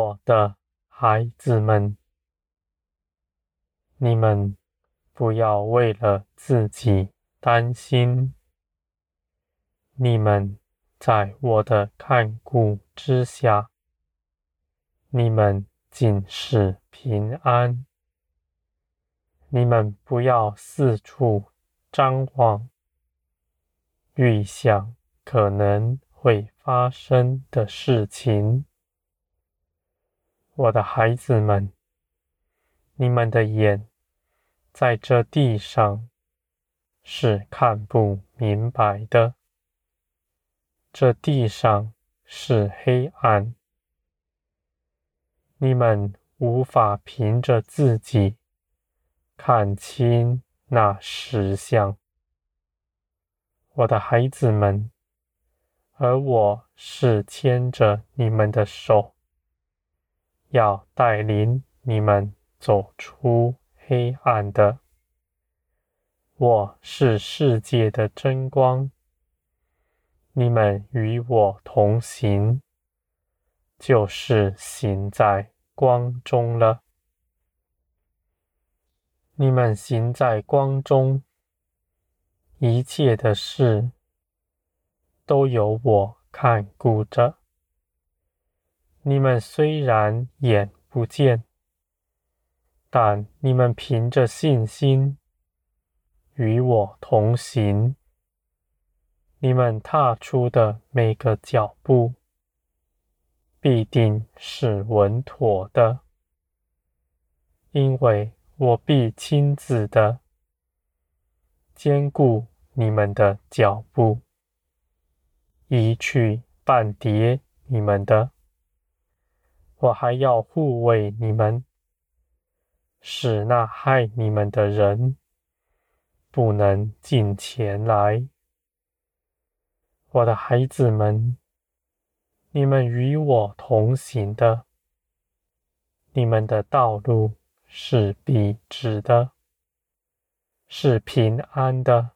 我的孩子们，你们不要为了自己担心，你们在我的看顾之下，你们尽是平安。你们不要四处张望，预想可能会发生的事情。我的孩子们，你们的眼在这地上是看不明白的。这地上是黑暗，你们无法凭着自己看清那实相。我的孩子们，而我是牵着你们的手。要带领你们走出黑暗的。我是世界的真光，你们与我同行，就是行在光中了。你们行在光中，一切的事都由我看顾着。你们虽然眼不见，但你们凭着信心与我同行。你们踏出的每个脚步，必定是稳妥的，因为我必亲自的坚固你们的脚步，移去绊跌你们的。我还要护卫你们，使那害你们的人不能近前来。我的孩子们，你们与我同行的，你们的道路是笔直的，是平安的，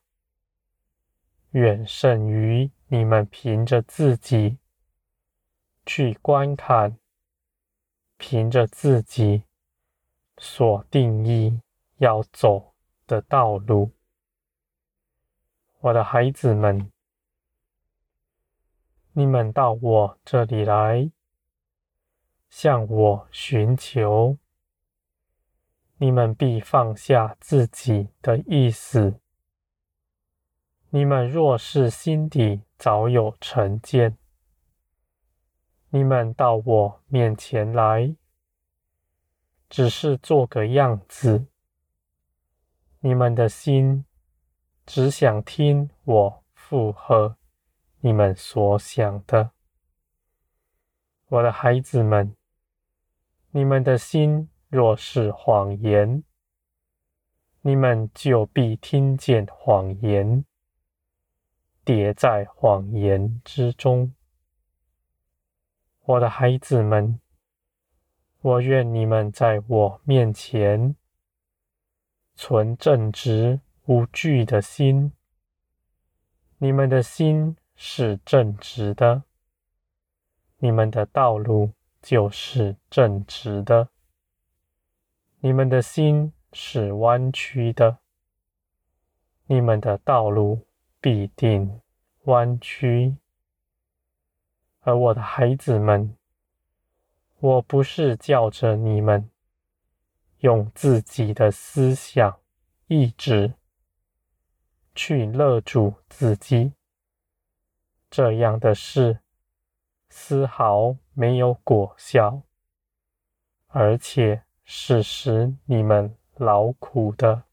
远胜于你们凭着自己去观看。凭着自己所定义要走的道路，我的孩子们，你们到我这里来，向我寻求，你们必放下自己的意思。你们若是心底早有成见，你们到我面前来，只是做个样子。你们的心只想听我附和你们所想的。我的孩子们，你们的心若是谎言，你们就必听见谎言，跌在谎言之中。我的孩子们，我愿你们在我面前存正直无惧的心。你们的心是正直的，你们的道路就是正直的。你们的心是弯曲的，你们的道路必定弯曲。而我的孩子们，我不是叫着你们用自己的思想、意志去勒住自己，这样的事丝毫没有果效，而且是使你们劳苦的。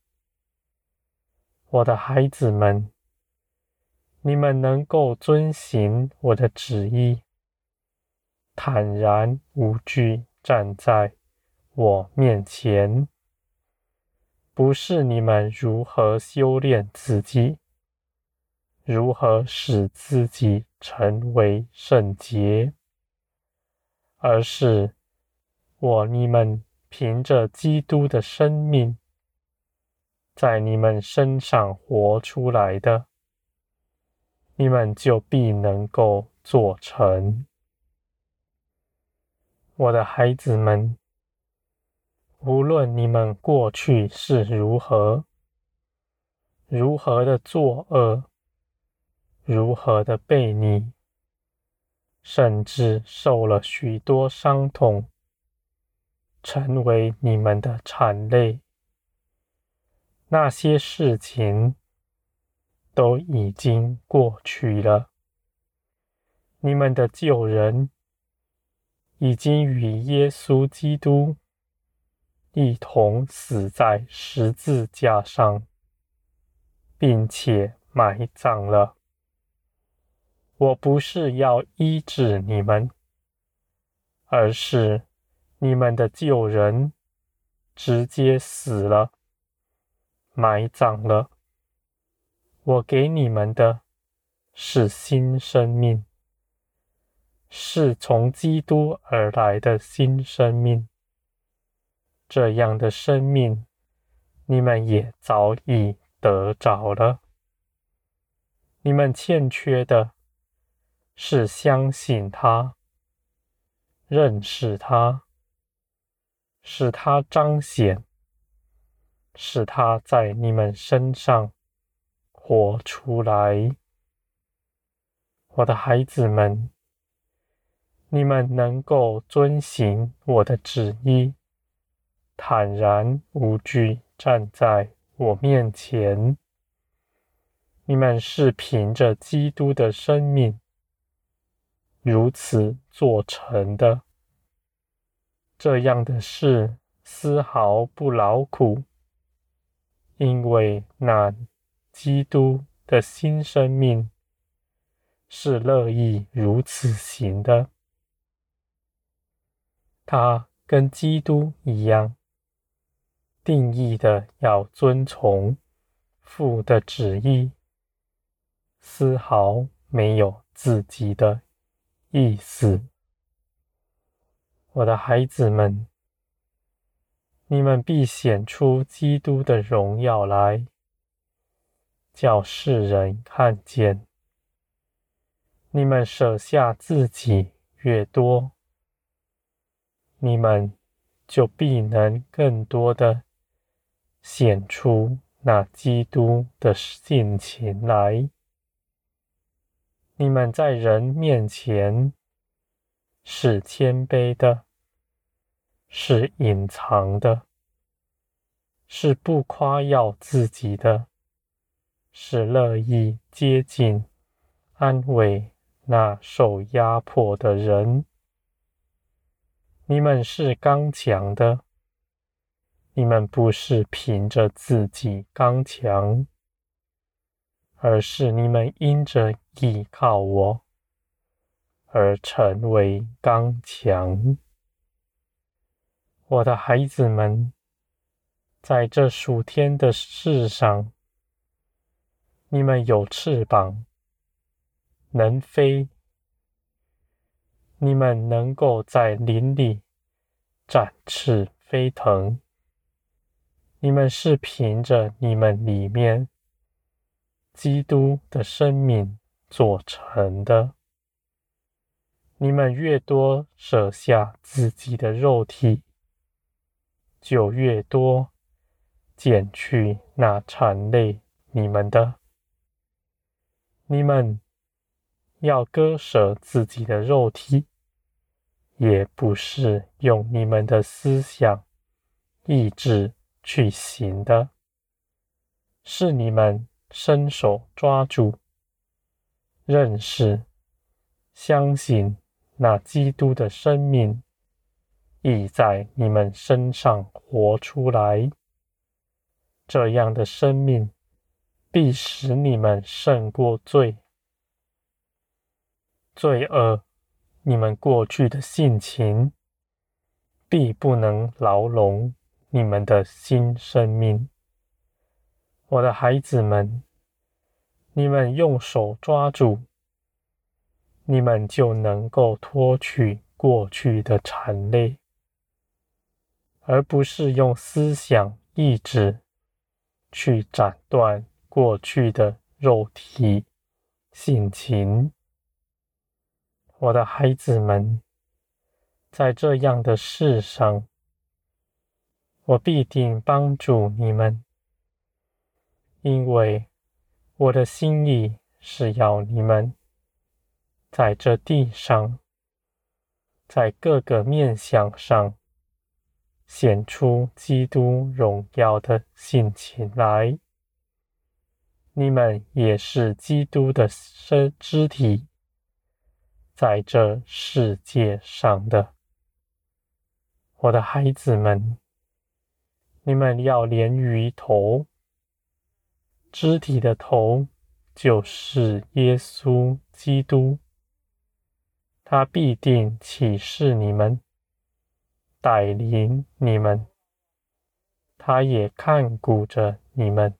我的孩子们。你们能够遵行我的旨意，坦然无惧站在我面前，不是你们如何修炼自己，如何使自己成为圣洁，而是我你们凭着基督的生命，在你们身上活出来的。你们就必能够做成。我的孩子们，无论你们过去是如何，如何的作恶，如何的悖逆，甚至受了许多伤痛，成为你们的缠累，那些事情都已经过去了。你们的旧人已经与耶稣基督一同死在十字架上，并且埋葬了。我不是要医治你们，而是你们的旧人直接死了，埋葬了。我给你们的是新生命。是从基督而来的新生命，这样的生命，你们也早已得着了。你们欠缺的是相信他、认识他，使他彰显，使他在你们身上活出来。我的孩子们。你们能够遵行我的旨意，坦然无惧站在我面前。你们是凭着基督的生命如此做成的。这样的事丝毫不劳苦，因为那基督的新生命是乐意如此行的。他跟基督一样，定义的要遵从父的旨意，丝毫没有自己的意思。我的孩子们，你们必显出基督的荣耀来，叫世人看见。你们舍下自己越多，你们就必能更多的显出那基督的性情来。你们在人面前是谦卑的，是隐藏的，是不夸耀自己的，是乐意接近、安慰那受压迫的人。你们是刚强的，你们不是凭着自己刚强，而是你们因着依靠我而成为刚强。我的孩子们，在这数天的事上，你们有翅膀，能飞。你们能够在林里展翅飞腾，你们是凭着你们里面基督的生命做成的。你们越多舍下自己的肉体，就越多减去那缠累你们的。你们要割舍自己的肉体。也不是用你们的思想、意志去行的，是你们伸手抓住、认识、相信那基督的生命，已在你们身上活出来。这样的生命必使你们胜过罪、罪恶。你们过去的性情，必不能牢笼你们的新生命。我的孩子们，你们用手抓住，你们就能够脱去过去的缠累，而不是用思想意志去斩断过去的肉体性情。我的孩子们，在这样的世上，我必定帮助你们，因为我的心意是要你们在这地上，在各个面向上显出基督荣耀的性情来。你们也是基督的身肢体，在这世界上的。我的孩子们，你们要连于头，肢体的头就是耶稣基督，他必定启示你们，带领你们，他也看顾着你们，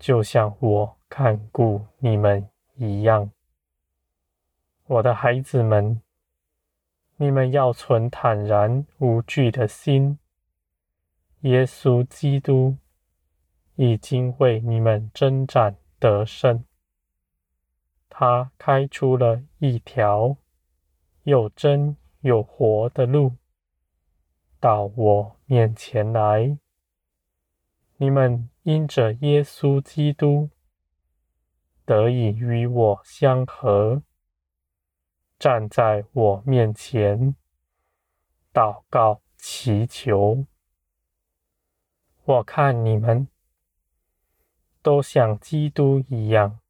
就像我看顾你们一样。我的孩子们。你们要存坦然无惧的心。耶稣基督已经为你们征战得胜，他开出了一条又真又活的路到我面前来。你们因着耶稣基督得以与我相合。站在我面前，祷告祈求。我看你们都像基督一样，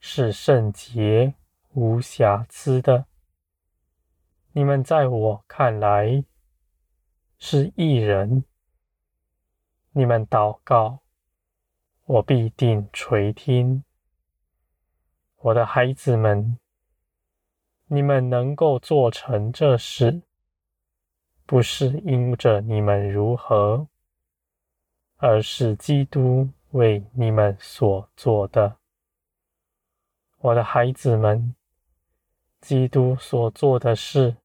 是圣洁无瑕疵的。你们在我看来是一人。你们祷告，我必定垂听。我的孩子们。你们能够做成这事，不是因着你们如何，而是基督为你们所做的。我的孩子们，基督所做的事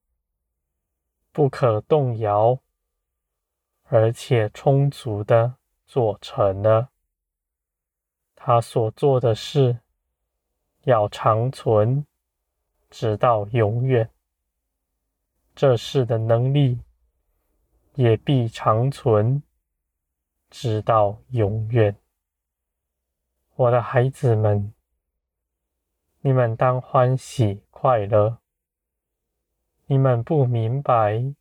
不可动摇，而且充足的做成了。他所做的事要长存。直到永远，这事的能力也必长存，直到永远。我的孩子们，你们当欢喜快乐。你们不明白，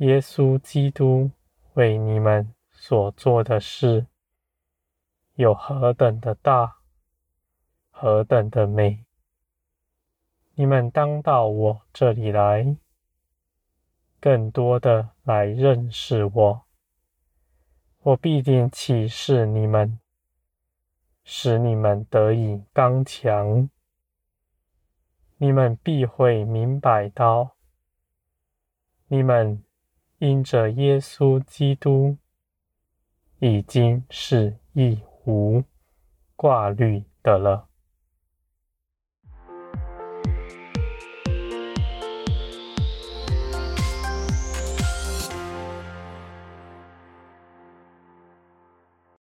耶稣基督为你们所做的事有何等的大，何等的美。你们当到我这里来，更多的来认识我。我必定启示你们，使你们得以刚强。你们必会明白到，你们因着耶稣基督，已经是一无挂虑的了。